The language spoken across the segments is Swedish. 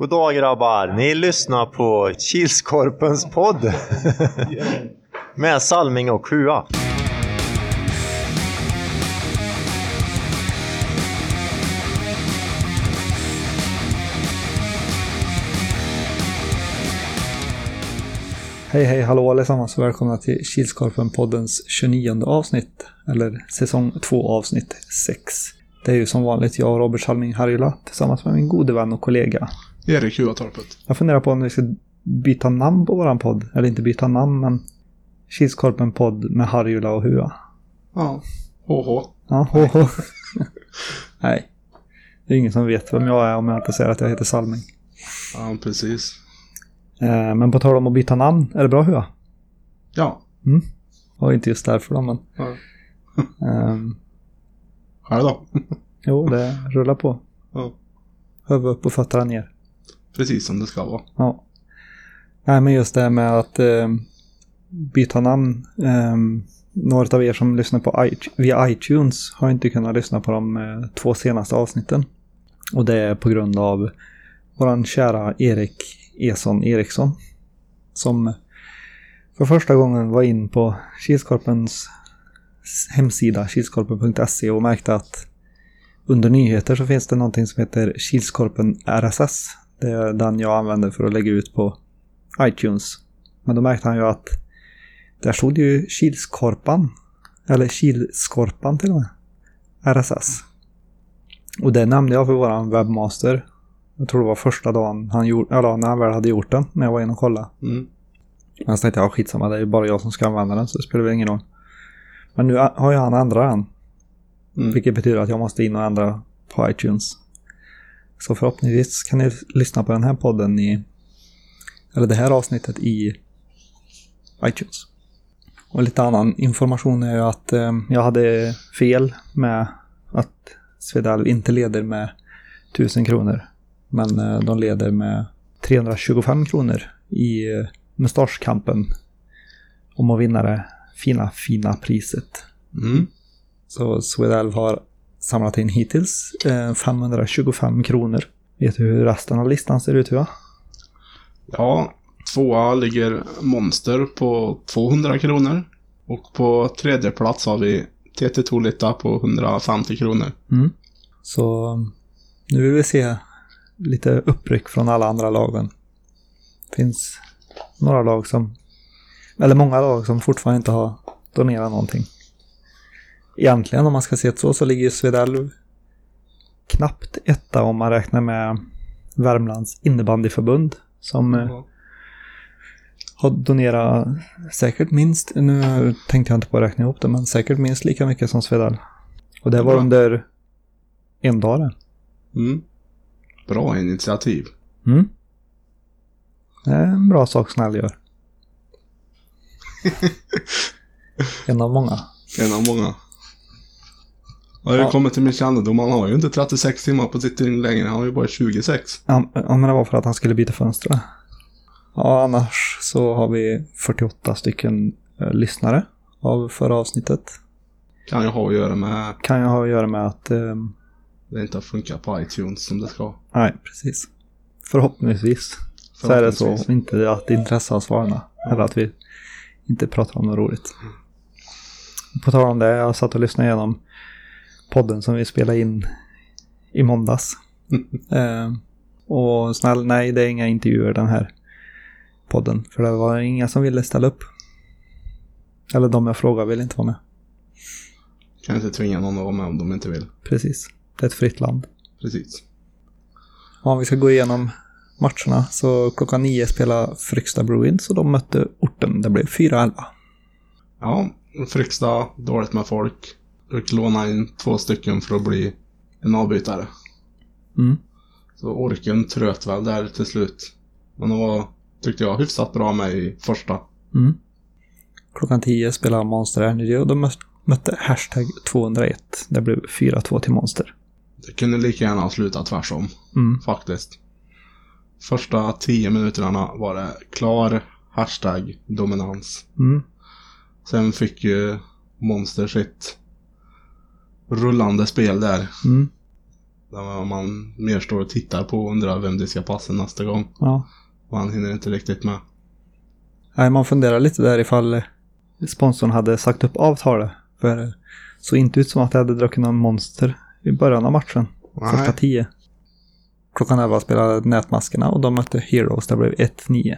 God dag grabbar! Ni lyssnar på Kilskorpens podd med Salming och Hua. Hej hej hallå allesammans och välkomna till Kilskorpen-poddens 29 avsnitt. Eller säsong 2 avsnitt 6. Det är ju som vanligt jag, Robert Salming Harjula, tillsammans med min gode vän och kollega. Erik Huatorpet. Jag funderar på om vi ska byta namn på våran podd. Eller inte byta namn, men Kilskorpen-podd med Harjula och Hua. Ja. HH. Ja, hoho. Nej. Det är ingen som vet vem jag är om jag inte säger att jag heter Salming. Ja, precis. Eh, Men på tal om att byta namn, är det bra Hua? Ja. Och inte just därför då, men... ja. Själv då? jo, det rullar på. Ja. Huvud upp och fötterna ner. Precis som det ska vara. Ja. Nej, men just det här med att eh, byta namn. Eh, några av er som lyssnar på I- via iTunes har inte kunnat lyssna på de eh, två senaste avsnitten. Och det är på grund av våran kära Erik Eson Eriksson. Som för första gången var in på Kilskorpens hemsida kilskorpen.se och märkte att under nyheter så finns det någonting som heter Kilskorpen RSS. Det är den jag använder för att lägga ut på iTunes. Men då märkte han ju att där stod ju Kilskorpan. Eller Kilskorpan till och med. RSS. Och det nämnde jag för våran webbmaster. Jag tror det var första dagen han gjorde, eller när han väl hade gjort den, när jag var inne och kollade. Mm. Men så tänkte jag, ja, skitsamma, det är ju bara jag som ska använda den så det spelar väl ingen roll. Men nu har ju han ändrat den. Mm. Vilket betyder att jag måste in och ändra på iTunes. Så förhoppningsvis kan ni lyssna på den här podden i... Eller det här avsnittet i iTunes. Och lite annan information är ju att eh, jag hade fel med att Svedal inte leder med 1000 kronor. Men eh, de leder med 325 kronor i eh, mustaschkampen. Om att vinna det fina, fina priset. Mm. Så Swedell har samlat in hittills eh, 525 kronor. Vet du hur resten av listan ser ut? Va? Ja, tvåa ligger Monster på 200 kronor. Och på tredje plats har vi TT Tolita på 150 kronor. Mm. Så nu vill vi se lite uppryck från alla andra lagen. Det finns några lag som, eller många lag som fortfarande inte har donerat någonting. Egentligen om man ska se det så, så ligger ju Svedell knappt etta om man räknar med Värmlands innebandyförbund som Ja. har donerat säkert minst, nu tänkte jag inte på att räkna ihop det, men säkert minst lika mycket som Svedal. Och det var Bra. under en dag. Mm. Bra initiativ. Mm. Det är en bra sak Snäll gör. en av många. En av många. Har det Ja. kommit till min kännedom, han har ju inte 36 timmar på sitt dygn längre, han har ju bara 26. Ja, ja, men det var för att han skulle byta fönster. Ja, annars så har vi 48 stycken eh, lyssnare av förra avsnittet. Kan ju ha att göra med Kan ju ha att göra med att eh, det inte har funkat på iTunes som det ska. Nej, precis. Förhoppningsvis så är det så. Förhoppningsvis. Inte att intresse har svalnat. Eller att vi inte pratar om något roligt. På tal om det, jag satt och lyssnade igenom podden som vi spelade in i måndags. eh, och snäll, nej det är inga intervjuer den här podden. För det var inga som ville ställa upp. Eller de jag frågade ville inte vara med. Kan inte tvinga någon att vara med om de inte vill. Precis. Det är ett fritt land. Precis. Om vi ska gå igenom matcherna så klockan nio spelar Fryksta Bruins och de mötte orten. Det blev 4-11. Ja, Frykstad, dåligt med folk. Och låna in två stycken för att bli en avbytare. Mm. Så orken tröt väl där till slut. Men de var, tyckte jag, hyfsat bra med i första. Mm. Klockan 10 spelar Monster Energy och de mö- mötte hashtag 201. Det blev 4-2 till Monster. Det kunde lika gärna ha slutat tvärsom, Mm. faktiskt. Första tio minuterna var det klar hashtag dominans. Mm. Sen fick ju Monster sitt rullande spel där. Mm. Där man mer står och tittar på och undrar vem det ska passa nästa gång. Ja. Han hinner inte riktigt med. Nej, man funderar lite där ifall eh, sponsorn hade sagt upp avtalet. För det såg inte ut som att det hade druckit någon monster i början av matchen. Första Nej. tio. Klockan 11 spelade Nätmaskerna och de mötte Heroes. Det blev 1-9.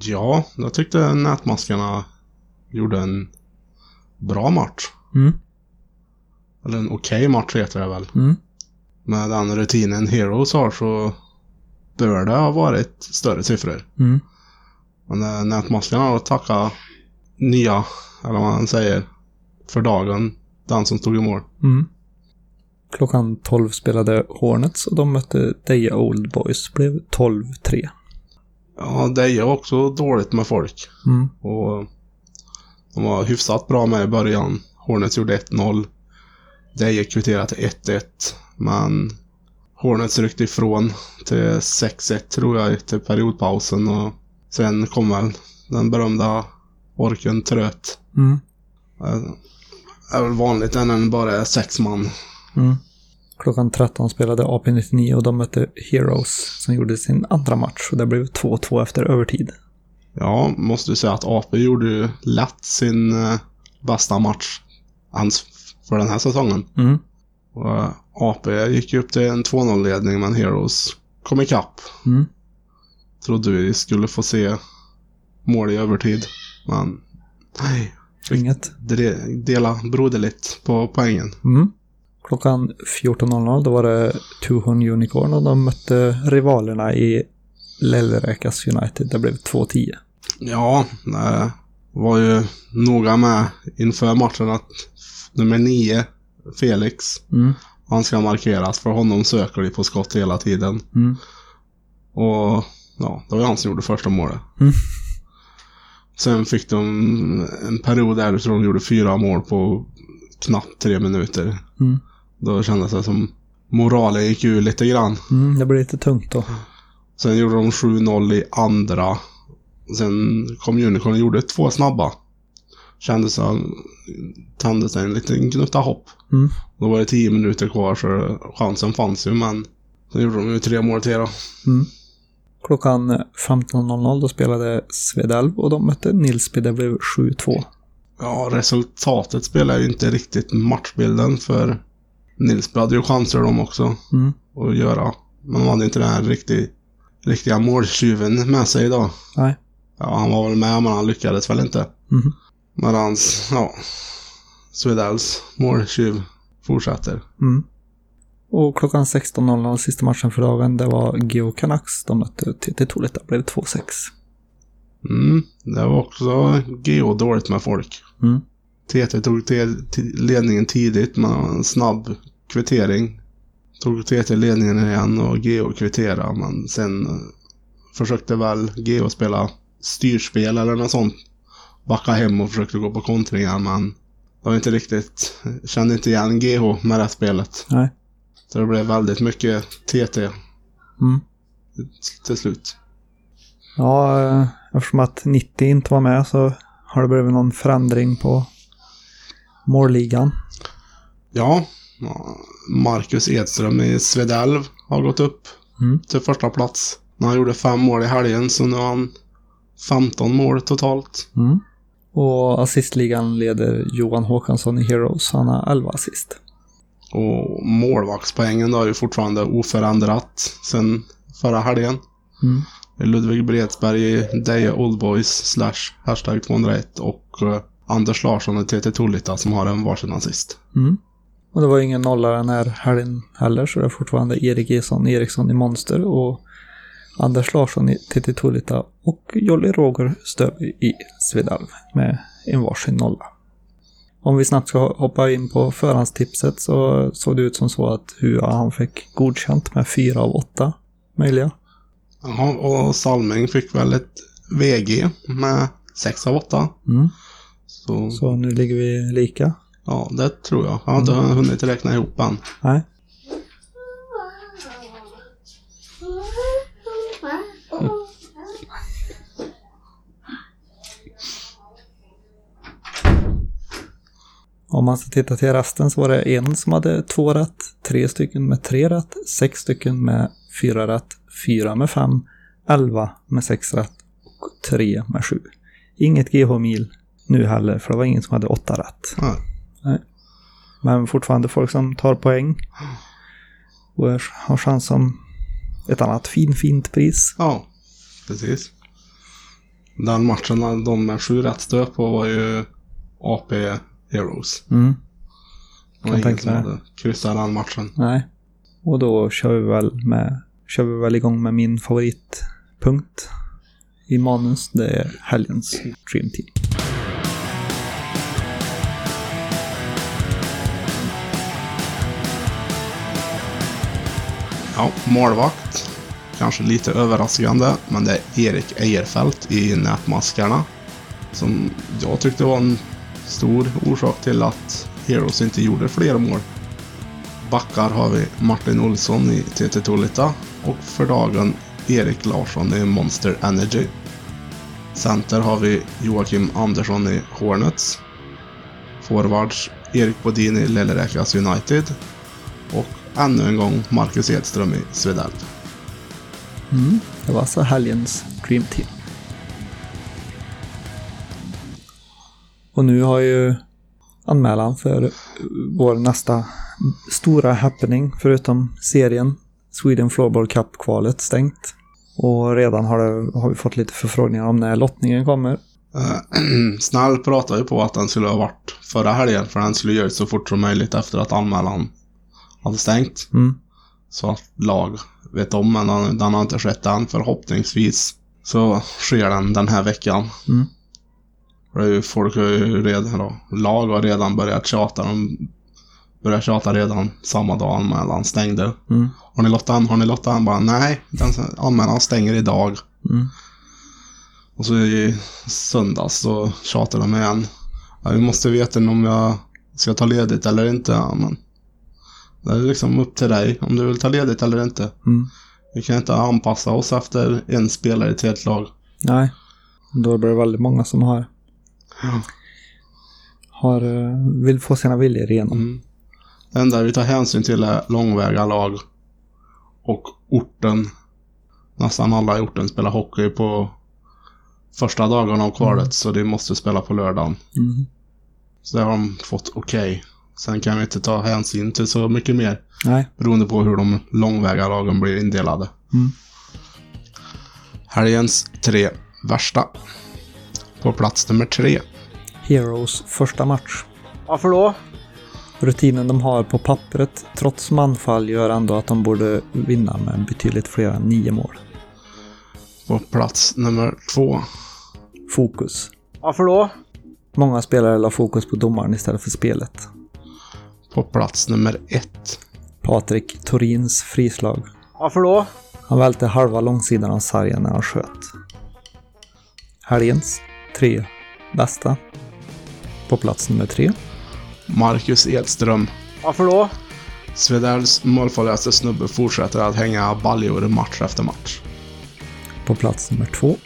Ja, jag tyckte nätmaskarna gjorde en bra match. Mm. Eller en okej match heter det väl. Mm. Med den rutinen Heroes har så bör det ha varit större siffror. Mm. Men äh, nätmaskarna har att tacka nya, eller vad man säger, för dagen. Den som stod i mål. Mm. Klockan 12 spelade Hornets och de mötte Deja Old Boys. Blev 12-3. Ja, det är också dåligt med folk. Mm. Och de var hyfsat bra med i början. Hornets gjorde 1-0. Deje kvitterade till 1-1. Men Hornets ryckte ifrån till 6-1 tror jag till periodpausen. Och sen kom väl den berömda orken tröt. Mm. Det är väl vanligt när den bara är sex man. Mm. Klockan 13 spelade AP-99 och de mötte Heroes som gjorde sin andra match. Och det blev 2-2 efter övertid. Ja, måste säga att AP gjorde ju lätt sin eh, bästa match ens för den här säsongen. Mm. Och AP gick ju upp till en 2-0-ledning men Heroes kom ikapp. Mm. Trodde vi skulle få se mål i övertid. Men nej, Inget. dela broderligt på poängen. Mm. Klockan 14.00 då var det Tuhun Unicorn och de mötte rivalerna i Lellräkas United. Det blev 2-10. Ja, det var ju noga med inför matchen att nummer nio, Felix, Mm. han ska markeras. För honom söker de på skott hela tiden. Mm. Och ja, det var han som gjorde första målet. Mm. Sen fick de en period där tror de gjorde fyra mål på knappt tre minuter. Mm. Då kändes det som moralen gick ur lite grann. Mm, det blev lite tungt då. Sen gjorde de 7-0 i andra. Sen kom Unicorn och gjorde två snabba. Kändes som tändes en liten gnutta hopp. Mm. Då var det tio minuter kvar så chansen fanns ju men sen gjorde de ju tre mål till då. Mm. Klockan 15.00 då spelade Svedalv och de mötte Nilsby. Det blev 7-2. Ja, resultatet spelar ju inte riktigt matchbilden för Nils hade ju chanser de också Mm. att göra. Men de hade inte den här riktig, riktiga måltjuven med sig idag. Nej. Ja, han var väl med men han lyckades väl inte. Mhm. Medans, ja, Svedals måltjuv fortsätter. Mm. Och klockan 16.00 sista matchen för dagen, det var Geo Canucks. De mötte TT Tolita. Det blev 2-6. Mm, det var också Geo dåligt med folk. Mm. TT tog ledningen tidigt med en snabb kvittering. Tog TT ledningen igen och Geo kvitterade men sen försökte väl Geo spela styrspel eller något sånt. Backa hem och försökte gå på kontringar men det var inte riktigt, kände inte igen GH med det spelet. Nej. Så det blev väldigt mycket TT Mm. till slut. Ja, eh, eftersom att 90 inte var med så har det blivit någon förändring på målligan. Ja, Marcus Edström i Svedalv har gått upp Mm. till första plats. Han gjorde fem mål i helgen så nu har han 15 mål totalt. Mm. Och assistligan leder Johan Håkansson i Heroes. Han har 11 assist. Och målvaktspoängen då är ju fortfarande oförändrat sen förra helgen. Mm. Ludvig Bredsberg i Deje Oldboys slash hashtag 201 och eh, Anders Larsson i TT Tolita som har en varsin assist. Mm. Och det var ingen nollare den här helgen heller, så det är fortfarande Erik Eson Eriksson i Monster och Anders Larsson i TT Tolita och Jolly Roger Stövy i Svedalv med en varsin nolla. Om vi snabbt ska hoppa in på förhandstipset så såg det ut som så att Hua han fick godkänt med fyra av åtta möjliga. Jaha, och Salming fick väl ett VG med 6 av 8. Mm. Så, Så nu ligger vi lika. ja, det tror jag. Jag har inte hunnit räkna ihop än. Nej. Om man ska titta till resten så var det en som hade två rätt, tre stycken med tre rätt, sex stycken med fyra rätt, fyra med fem, elva med sex rätt och tre med sju. Inget GH-mil nu heller, för det var ingen som hade åtta rätt. Ja. Men fortfarande folk som tar poäng och har chans om ett annat fin, fint pris. Ja, precis. Den matchen de med sju rätt stöp på var ju AP Heroes. Mm. Kan ingen tänka som hade kryssat den matchen. Nej. Och då kör vi väl med kör vi väl igång med min favoritpunkt i manus. Det är helgens Dream Team. Ja, målvakt. Kanske lite överraskande, men det är Erik Ejerfelt i Nätmaskarna. Som jag tyckte var en stor orsak till att Heroes inte gjorde fler mål. Backar har vi Martin Olsson i TT Tolita och för dagen Erik Larsson i Monster Energy. Center har vi Joakim Andersson i Hornets. Forwards Erik Bodin i Lillerekas United. Och ännu en gång Marcus Edström i Svedell. Mm. Det var alltså helgens Dream Team. Och nu har ju anmälan för vår nästa stora happening, förutom serien, Sweden Floorball Cup-kvalet stängt. Och redan har, det, har vi fått lite förfrågningar om när lottningen kommer. Eh, Snäll pratade ju på att den skulle ha varit förra helgen, för den skulle göras så fort som möjligt efter att anmälan hade stängt. Mm. Så att lag vet om, men den, den har inte skett än. Förhoppningsvis så sker den den här veckan. Mm. För det är ju, folk har ju redan, då, lag har redan börjat tjata. De började tjata redan samma dag anmälan stängde. Mm. Har ni lottat? Har ni lottat? Bara nej, den anmälan stänger idag. Mm. Och så i söndags så tjatade de igen. Ja, vi måste veta om jag ska ta ledigt eller inte. Ja, men det är liksom upp till dig om du vill ta ledigt eller inte. Mm. Vi kan inte anpassa oss efter en spelare i ett helt lag. Nej, då blir det väldigt många som har. Har eh, vill få sina viljor igenom. Mm. Det enda vi tar hänsyn till är långväga lag och orten. Nästan alla i orten spelar hockey på första dagarna av kvalet så de måste spela på lördagen. Mm. Så det har de fått okej. Sen kan vi inte ta hänsyn till så mycket mer. Nej. Beroende på hur de långväga lagen blir indelade. Mm. Helgens tre värsta. På plats nummer tre. Heroes första match. Varför då? Rutinen de har på pappret, trots manfall, gör ändå att de borde vinna med betydligt fler än nio mål. På plats nummer två. Fokus. Varför då? Många spelare la fokus på domaren istället för spelet. På plats nummer ett. Patrik Torins frislag. Varför då? Han välte halva långsidan av sargen när han sköt. Helgens tre bästa. På plats nummer tre. Marcus Edström. Varför då? Svedells målfarligaste snubbe fortsätter att hänga baljor match efter match. På plats nummer två.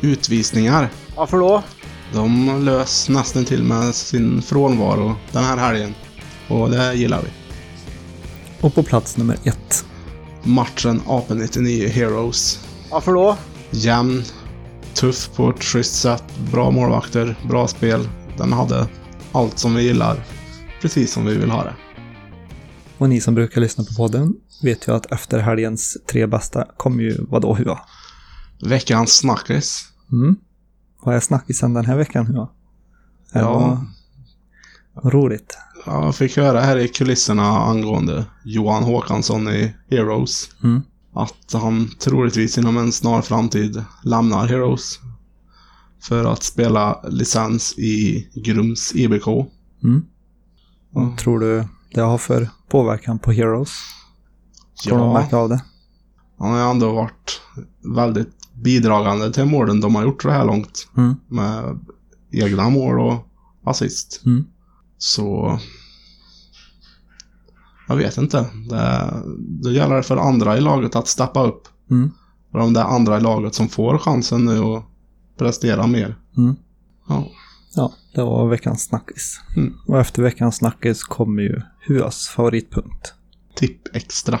Utvisningar. Varför då? De lös nästan till med sin frånvaro den här helgen. Och det gillar vi. Och på plats nummer ett. Matchen AP-99 Heroes. Varför då? Jämn, tuff på ett schysst sätt, bra målvakter, bra spel. Den hade allt som vi gillar. Precis som vi vill ha det. Och ni som brukar lyssna på podden vet ju att efter helgens tre bästa kommer ju vadå Hua? Veckans snackis. Mm. Vad är snackisen den här veckan Hua? Det Ja. var roligt. Jag fick höra här i kulisserna angående Johan Håkansson i Heroes. Mm. Att han troligtvis inom en snar framtid lämnar Heroes. För att spela licens i Grums IBK. Mm. Mm. Vad tror du det har för påverkan på Heroes? De Ja, märka av det? han har ändå varit väldigt bidragande till målen de har gjort så här långt. Mm. Med egna mål och assist. Mm. Så... Jag vet inte. Det, det gäller det för andra i laget att steppa upp. Mm. För om det är andra i laget som får chansen nu att prestera mer. Mm. Ja. Ja, det var veckans snackis. Mm. Och efter veckans snackis kommer ju Huas favoritpunkt. Tipp extra.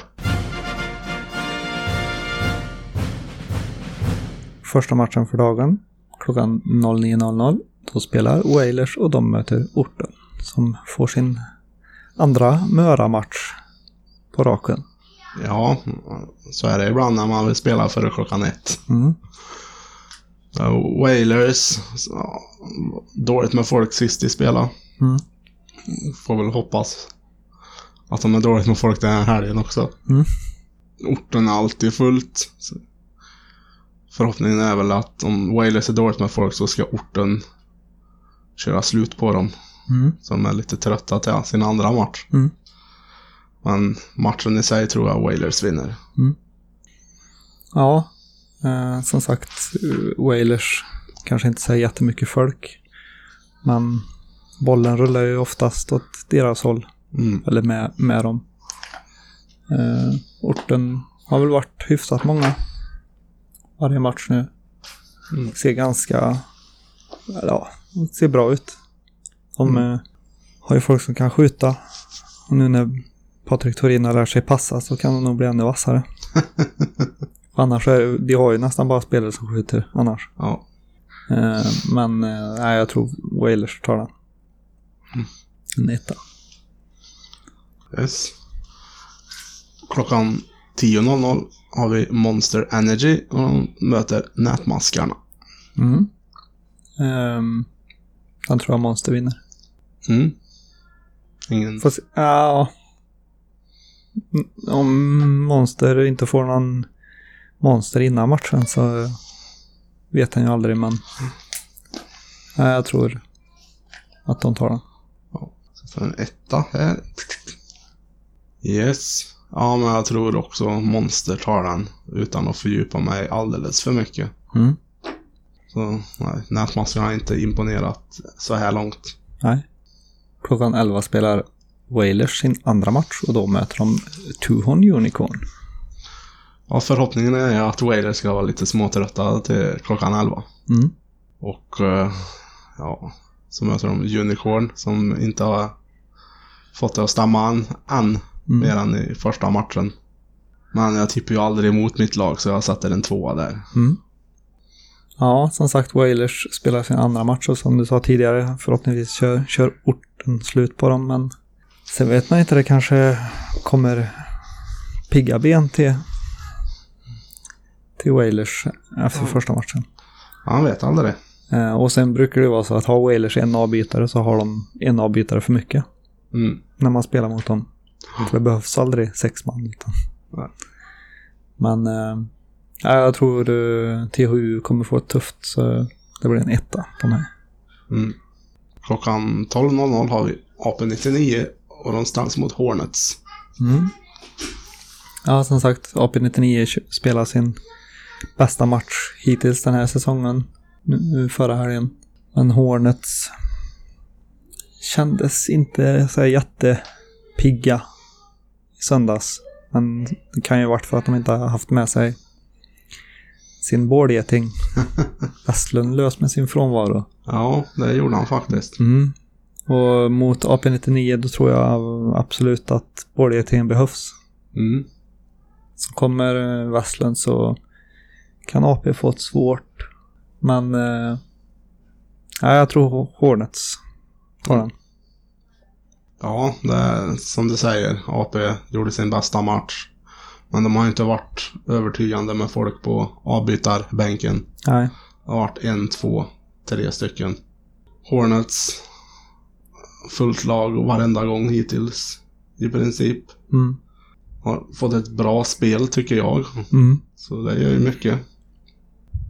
Första matchen för dagen klockan 09.00. Då spelar Wailers och de möter Orten som får sin andra Möra-match på raken. Ja, så är det ibland när man vill spela före klockan ett. Mm. Ja, Wailers, dåligt med folk sist de spelade. Mm. Får väl hoppas att de är dåligt med folk den här helgen också. Mm. Orten är alltid fullt. Så förhoppningen är väl att om Wailers är dåligt med folk så ska orten köra slut på dem. Mm. De är lite trötta till sin andra match. Mm. Men matchen i sig tror jag Wailers vinner. Ja, eh, som sagt, Wailers kanske inte säger jättemycket folk. Men bollen rullar ju oftast åt deras håll, Mm. eller med, med dem. Eh, orten har väl varit hyfsat många varje match nu. Mm. Ser ganska, ja, ser bra ut. De eh, har ju folk som kan skjuta. Och nu när Patrik Thorin har lärt sig passa så kan de nog bli ännu vassare. Annars är de har ju nästan bara spelare som skjuter annars. Ja. Eh, men eh, nej, jag tror Wailers tar den. En etta. Yes. Klockan 10.00 har vi Monster Energy och de möter Nätmaskarna. Mm. Ehm, den tror jag Monster vinner. Mm. Ingen... Se. Ja. Om Monster inte får någon Monster innan matchen så vet han ju aldrig men nej, jag tror att de tar den. Så en etta här. Yes. Ja, men jag tror också Monster tar den utan att fördjupa mig alldeles för mycket. Mm. Så nej, Nätmaskarna har inte imponerat så här långt. Nej. Klockan 11 spelar Wailers sin andra match och då möter de Tuhon Unicorn. Ja, förhoppningen är att Wailers ska vara lite småtrötta till klockan 11. Mm. Och eh, ja, så möter de Unicorn som inte har fått det att stämma an, än Mm. mer än i första matchen. Men jag tippar ju aldrig emot mitt lag så jag sätter en tvåa där. Mm. Ja, som sagt, Wailers spelar sin andra match och som du sa tidigare, förhoppningsvis kör, kör orten slut på dem, men sen vet man inte, det kanske kommer pigga ben till, till Wailers efter första matchen. Han vet aldrig. Eh, och sen brukar det vara så att har Wailers en avbytare så har de en avbytare för mycket Mm. när man spelar mot dem. För det behövs aldrig sex man. Utan. Nej. Men eh, ja, jag tror eh, THU kommer få ett tufft så det blir en etta på mig. Mm. Klockan 12.00 har vi AP-99 och de ställs mot Hornets. Mm. Ja, som sagt, AP-99 kö- spelar sin bästa match hittills den här säsongen. Nu, förra helgen. Men Hornets kändes inte så jättepigga i söndags. Men det kan ju varit för att de inte har haft med sig sin boardgeting. Westlund lös med sin frånvaro. Ja, det gjorde han faktiskt. Mm. Och mot AP-99 då tror jag absolut att boardgetingen behövs. Mm. Så kommer eh, Westlund så kan AP få ett svårt. Men eh, ja, jag tror Hornets tar den. Ja, det är som du säger. AP gjorde sin bästa match. Men de har inte varit övertygande med folk på avbytarbänken. Nej. Det har varit en, två, tre stycken. Hornets fullt lag varenda gång hittills. I princip. Mm. Har fått ett bra spel tycker jag. Mm. Så det gör ju mycket.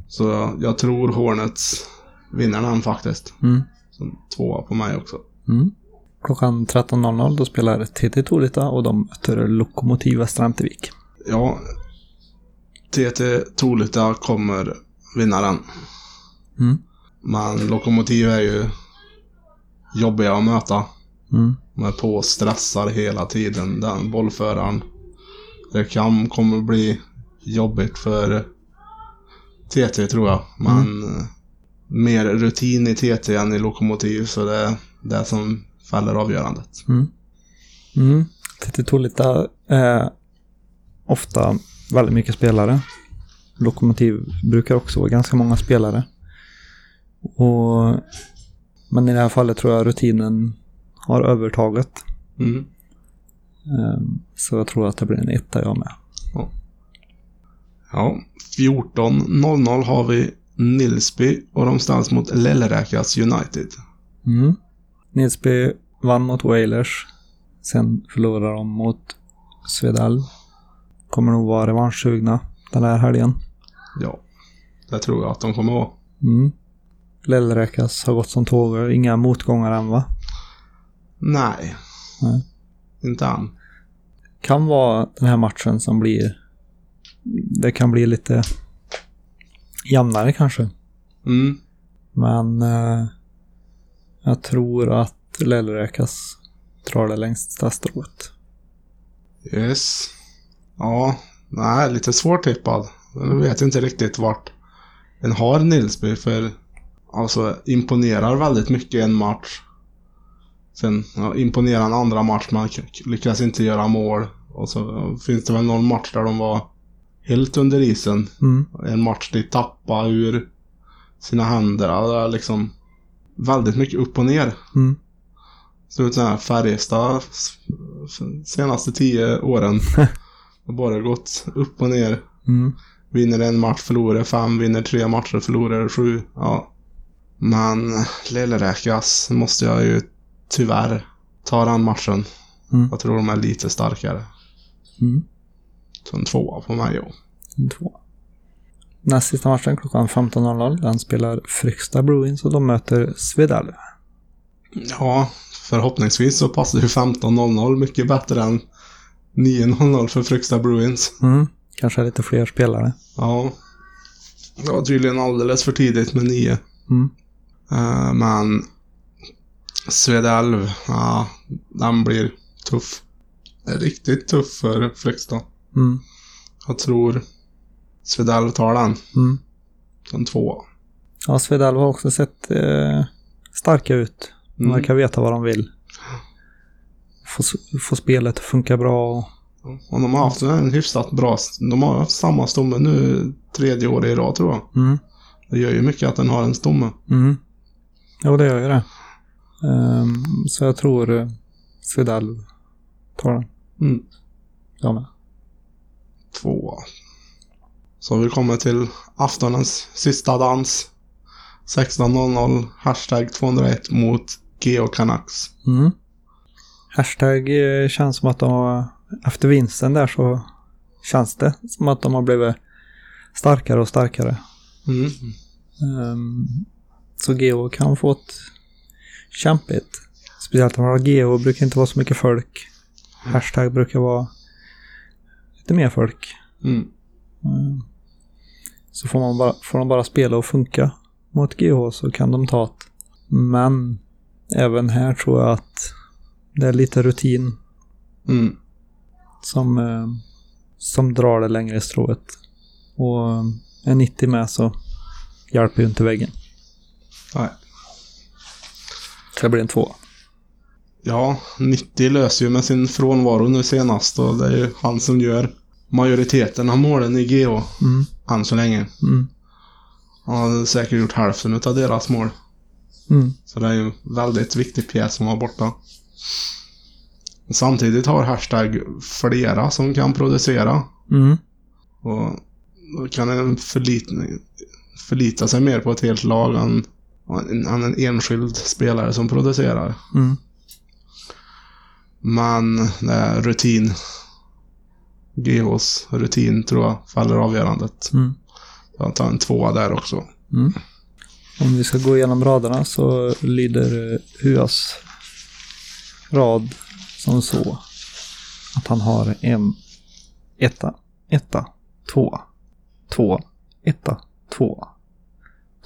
Så jag tror Hornets vinner den faktiskt. Mm. Så tvåa på mig också. Mm. Klockan 13.00 då spelar TT Tolita och de möter Lokomotiv Västra Ämtervik. Ja, TT Tolita kommer vinna den. Mm. Men Lokomotiv är ju jobbiga att möta. Mm. De är på och stressar hela tiden, den bollföraren. Det kan kommer bli jobbigt för TT tror jag. Men eh, mer rutin i TT än i Lokomotiv, så det är det som fäller avgörandet. Mm. Mm. TT Tullita är ofta väldigt mycket spelare. Lokomotiv brukar också vara ganska många spelare. Och, men i det här fallet tror jag rutinen har övertaget. Mm. Ehm, Så jag tror att det blir en etta jag med. Ja, 14.00 har vi Nilsby och de ställs mot Lellräkas United. Mm. Nilsby vann mot Wailers. Sen förlorade de mot Svedal. Kommer nog vara revanschsugna den här helgen. Ja, det tror jag att de kommer vara. Mm. Lellräkas har gått som tåg. Inga motgångar än va? Nej. Nej. Inte än. Kan vara den här matchen som blir... Det kan bli lite jämnare kanske. Mm. Men eh, jag tror att Lellräkas drar det längsta strået. Yes. Ja, nej, lite svårtippad. Jag vet inte riktigt vart den har Nilsby för alltså imponerar väldigt mycket en match. Sen ja, imponerar en andra match, man k- lyckas inte göra mål. Och så finns det väl någon match där de var helt under isen. Mm. En match de tappade ur sina händer. Är liksom väldigt mycket upp och ner. Mm. Ser ut så här Färjestad senaste tio åren. har bara gått upp och ner. Mm. Vinner en match, förlorar fem. Vinner tre matcher, förlorar sju. Ja. Men Lillräkas måste jag ju tyvärr ta den matchen. Mm. Jag tror de är lite starkare. Mm. Så en tvåa på mig, ja. En Två. Näst sista matchen klockan 15.00. Den spelar Fryksta Bruins och de möter Svedal. Ja, förhoppningsvis så passar ju 15.00 mycket bättre än 9.00 för Fryksta Bruins. Mm. Kanske lite fler spelare. Ja. Det var tydligen alldeles för tidigt med 9. Mm. Eh, men Svedalv, ja, den blir tuff. Riktigt tuff för Fryksta. Mm. Jag tror Svedalv tar den. Mm. Som tvåa. Ja, Svedal har också sett eh, starka ut. De Mm. verkar veta vad de vill. Få, få spelet att funka bra. Och, de har haft en hyfsat bra... De har haft samma stomme nu tredje året i rad tror jag. mm. Det gör ju mycket att den har en stomme. Mm. Jo, det gör ju det. Ehm, så jag tror uh, Svedal tar den. Mm. Jag med. Tvåa. Så vi kommer till aftonens sista dans. 16.00, hashtag 201 mot Geo Canucks. Mm. Hashtag eh, känns som att de har, efter vinsten där så känns det som att de har blivit starkare och starkare. Mm. Ehm, så Geo kan få ett kämpigt. Speciellt när man har Geo brukar inte vara så mycket folk. Hashtag brukar vara lite mer folk. Mm. Ehm, så får, man bara, får de bara spela och funka mot GH så kan de ta ett. Men även här tror jag att det är lite rutin Mm. som, eh, som drar det längre strået. Och eh, är 90 med så hjälper ju inte väggen. Nej. Så det blir en två. Ja, 90 löser ju med sin frånvaro nu senast och det är ju han som gör majoriteten av målen i GH Mm. än så länge. Mm. Han har säkert gjort hälften av deras mål. Mm. Så det är ju en väldigt viktig pjäs som var borta. Samtidigt har hashtag flera som kan producera. Mm. Och då kan en förlita, förlita sig mer på ett helt lag än, än en enskild spelare som producerar. Mm. Men det är rutin. GHs rutin tror jag faller avgörandet. Mm. Jag tar en tvåa där också. Mm. Om vi ska gå igenom raderna så lyder eh, Huas rad som så att han har en etta, etta, tvåa, tvåa, etta, tvåa,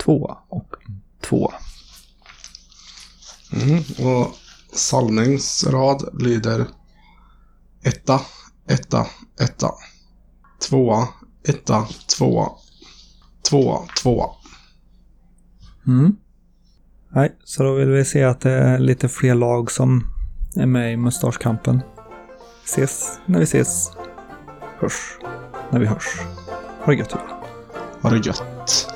tvåa och tvåa. Mm. Och Salmings rad lyder etta, etta, etta. Tvåa, etta, tvåa. Tvåa, tvåa. Mm. Nej, så då vill vi se att det är lite fler lag som är med i mustaschkampen. Ses när vi ses. Hörs när vi hörs. Ha det gött. Ha det gött.